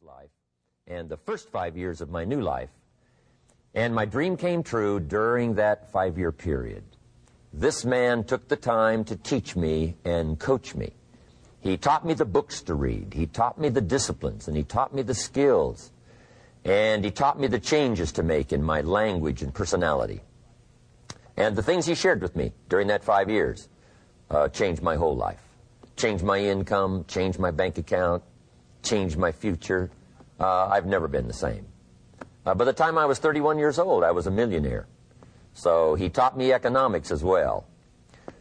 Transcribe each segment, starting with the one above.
his life and the first five years of my new life. And my dream came true during that five year period. This man took the time to teach me and coach me. He taught me the books to read. He taught me the disciplines and he taught me the skills. And he taught me the changes to make in my language and personality. And the things he shared with me during that five years uh, changed my whole life. Changed my income, changed my bank account, changed my future. Uh, I've never been the same. Uh, by the time I was 31 years old, I was a millionaire. So he taught me economics as well.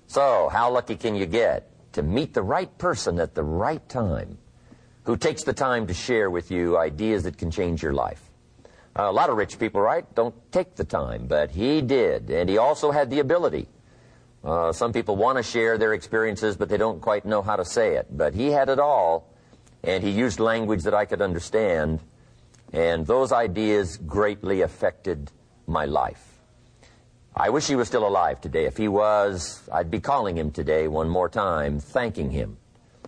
So, how lucky can you get to meet the right person at the right time who takes the time to share with you ideas that can change your life? Uh, a lot of rich people, right, don't take the time, but he did, and he also had the ability. Uh, some people want to share their experiences, but they don't quite know how to say it. But he had it all, and he used language that I could understand, and those ideas greatly affected my life. I wish he was still alive today. If he was, I'd be calling him today one more time, thanking him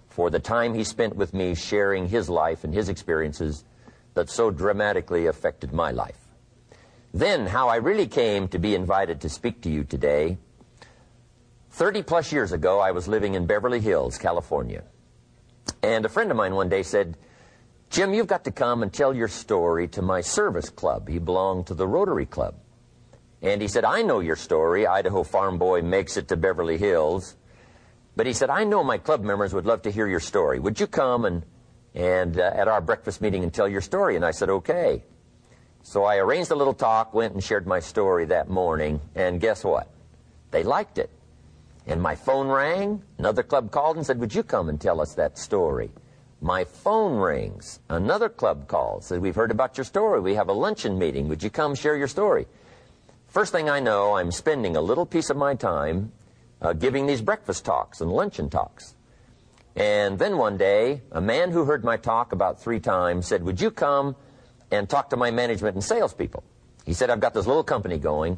for the time he spent with me sharing his life and his experiences that so dramatically affected my life. Then, how I really came to be invited to speak to you today. 30 plus years ago, I was living in Beverly Hills, California. And a friend of mine one day said, Jim, you've got to come and tell your story to my service club. He belonged to the Rotary Club. And he said, I know your story. Idaho farm boy makes it to Beverly Hills. But he said, I know my club members would love to hear your story. Would you come and and uh, at our breakfast meeting and tell your story. And I said, okay. So I arranged a little talk, went and shared my story that morning, and guess what? They liked it. And my phone rang. Another club called and said, would you come and tell us that story? My phone rings. Another club calls, said, we've heard about your story. We have a luncheon meeting. Would you come share your story? First thing I know, I'm spending a little piece of my time uh, giving these breakfast talks and luncheon talks. And then one day, a man who heard my talk about three times said, Would you come and talk to my management and salespeople? He said, I've got this little company going.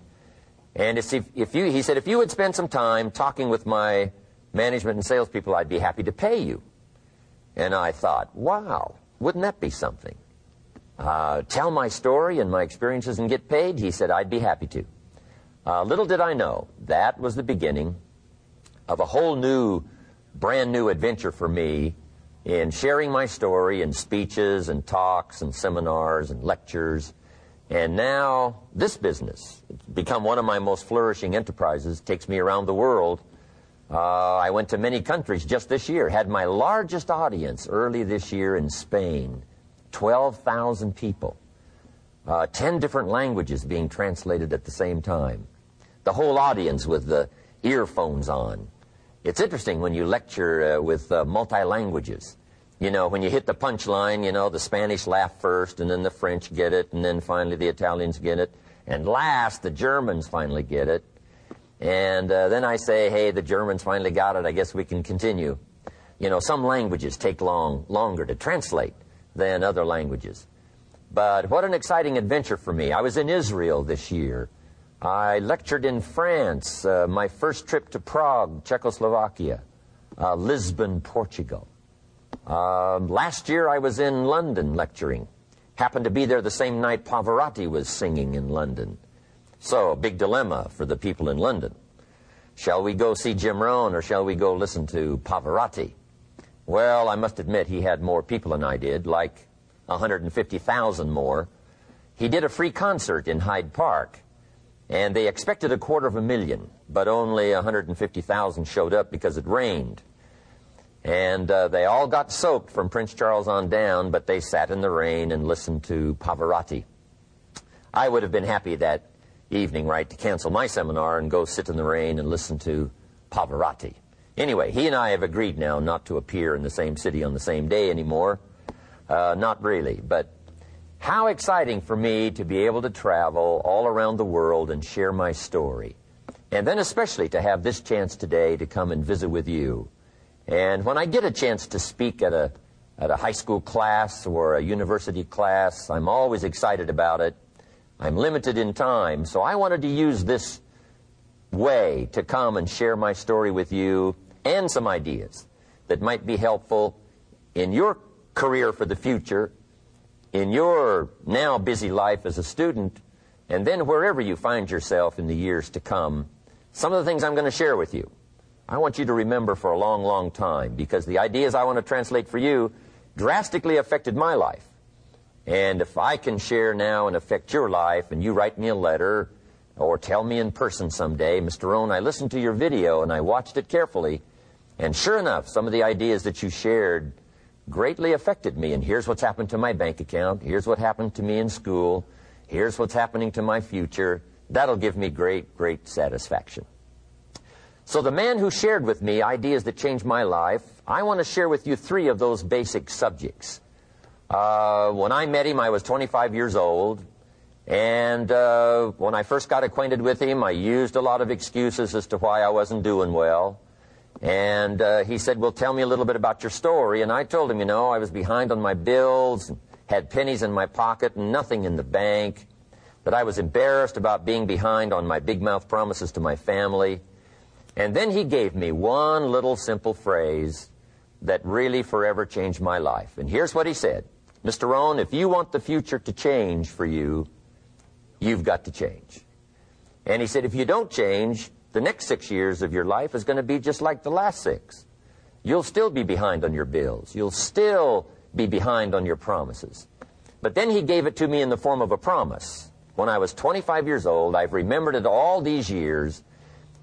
And if, if you, he said, if you would spend some time talking with my management and salespeople, I'd be happy to pay you. And I thought, wow, wouldn't that be something? Uh, tell my story and my experiences and get paid? He said, I'd be happy to. Uh, little did I know, that was the beginning of a whole new brand new adventure for me in sharing my story in speeches and talks and seminars and lectures. And now this business, it's become one of my most flourishing enterprises, takes me around the world. Uh, I went to many countries just this year, had my largest audience early this year in Spain, 12,000 people. Uh, 10 different languages being translated at the same time. The whole audience with the earphones on. It's interesting when you lecture uh, with uh, multi languages. You know, when you hit the punchline, you know, the Spanish laugh first, and then the French get it, and then finally the Italians get it, and last the Germans finally get it. And uh, then I say, hey, the Germans finally got it. I guess we can continue. You know, some languages take long, longer to translate than other languages. But what an exciting adventure for me. I was in Israel this year. I lectured in France, uh, my first trip to Prague, Czechoslovakia, uh, Lisbon, Portugal. Uh, last year I was in London lecturing. Happened to be there the same night Pavarotti was singing in London. So, big dilemma for the people in London. Shall we go see Jim Rohn or shall we go listen to Pavarotti? Well, I must admit he had more people than I did, like 150,000 more. He did a free concert in Hyde Park. And they expected a quarter of a million, but only 150,000 showed up because it rained. And uh, they all got soaked from Prince Charles on down, but they sat in the rain and listened to Pavarotti. I would have been happy that evening, right, to cancel my seminar and go sit in the rain and listen to Pavarotti. Anyway, he and I have agreed now not to appear in the same city on the same day anymore. Uh, not really, but how exciting for me to be able to travel all around the world and share my story. And then especially to have this chance today to come and visit with you. And when I get a chance to speak at a, at a high school class or a university class, I'm always excited about it. I'm limited in time, so I wanted to use this way to come and share my story with you and some ideas that might be helpful in your career for the future in your now busy life as a student, and then wherever you find yourself in the years to come, some of the things I'm going to share with you, I want you to remember for a long, long time because the ideas I want to translate for you drastically affected my life. And if I can share now and affect your life, and you write me a letter or tell me in person someday, Mr. Rohn, I listened to your video and I watched it carefully, and sure enough, some of the ideas that you shared greatly affected me. And here's what's happened to my bank account. Here's what happened to me in school. Here's what's happening to my future. That'll give me great, great satisfaction. So the man who shared with me ideas that changed my life, I want to share with you three of those basic subjects. Uh, when I met him, I was 25 years old. And uh, when I first got acquainted with him, I used a lot of excuses as to why I wasn't doing well. And uh, he said, Well, tell me a little bit about your story. And I told him, you know, I was behind on my bills, had pennies in my pocket, and nothing in the bank, that I was embarrassed about being behind on my big mouth promises to my family. And then he gave me one little simple phrase that really forever changed my life. And here's what he said Mr. Rohn, if you want the future to change for you, you've got to change. And he said, if you don't change, the next six years of your life is going to be just like the last six. You'll still be behind on your bills. You'll still be behind on your promises. But then he gave it to me in the form of a promise. When I was 25 years old, I've remembered it all these years,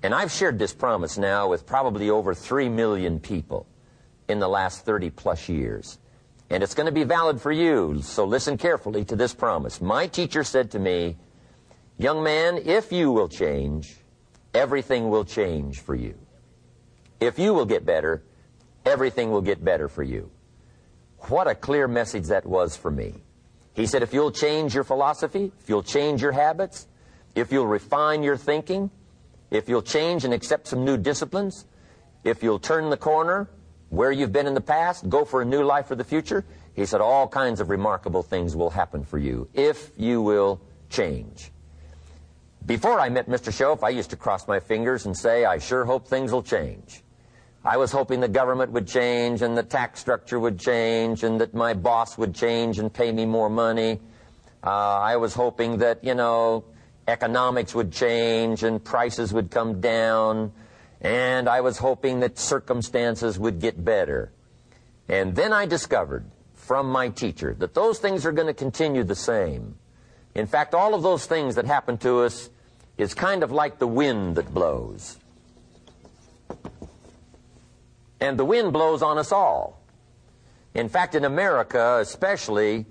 and I've shared this promise now with probably over 3 million people in the last 30 plus years. And it's going to be valid for you, so listen carefully to this promise. My teacher said to me, Young man, if you will change, everything will change for you. If you will get better, everything will get better for you. What a clear message that was for me. He said, if you'll change your philosophy, if you'll change your habits, if you'll refine your thinking, if you'll change and accept some new disciplines, if you'll turn the corner where you've been in the past, go for a new life for the future, he said all kinds of remarkable things will happen for you if you will change. Before I met Mr. Shoaff, I used to cross my fingers and say, I sure hope things will change. I was hoping the government would change and the tax structure would change and that my boss would change and pay me more money. Uh, I was hoping that, you know, economics would change and prices would come down. And I was hoping that circumstances would get better. And then I discovered from my teacher that those things are going to continue the same. In fact, all of those things that happen to us is kind of like the wind that blows. And the wind blows on us all. In fact, in America, especially,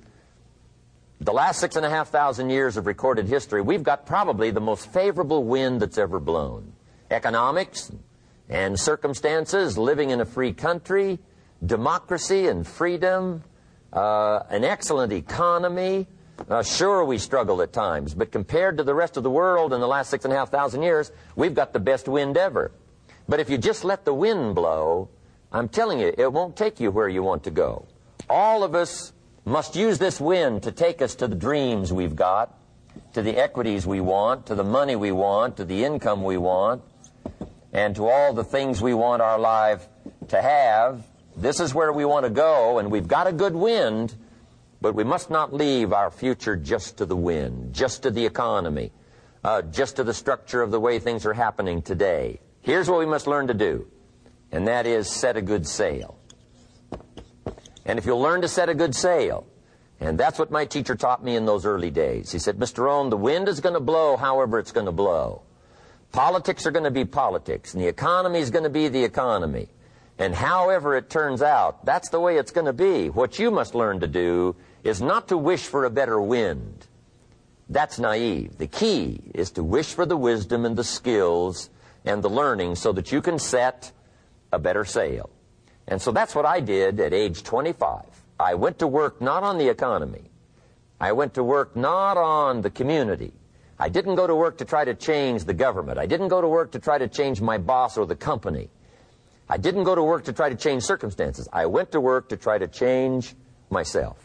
the last six and a half thousand years of recorded history, we've got probably the most favorable wind that's ever blown. Economics and circumstances, living in a free country, democracy and freedom, uh, an excellent economy, uh, sure, we struggle at times, but compared to the rest of the world in the last six and a half thousand years, we've got the best wind ever. But if you just let the wind blow, I'm telling you, it won't take you where you want to go. All of us must use this wind to take us to the dreams we've got, to the equities we want, to the money we want, to the income we want, and to all the things we want our life to have. This is where we want to go, and we've got a good wind, but we must not leave our future just to the wind, just to the economy, uh, just to the structure of the way things are happening today. Here's what we must learn to do, and that is set a good sail. And if you'll learn to set a good sail, and that's what my teacher taught me in those early days. He said, Mr. Rohn, the wind is going to blow however it's going to blow. Politics are going to be politics, and the economy is going to be the economy. And however it turns out, that's the way it's going to be. What you must learn to do is not to wish for a better wind. That's naive. The key is to wish for the wisdom and the skills and the learning so that you can set a better sail. And so that's what I did at age 25. I went to work not on the economy. I went to work not on the community. I didn't go to work to try to change the government. I didn't go to work to try to change my boss or the company. I didn't go to work to try to change circumstances. I went to work to try to change myself.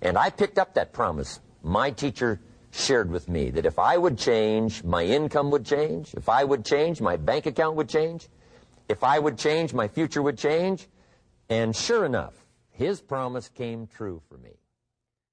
And I picked up that promise. My teacher shared with me that if I would change, my income would change. If I would change, my bank account would change. If I would change, my future would change. And sure enough, his promise came true for me.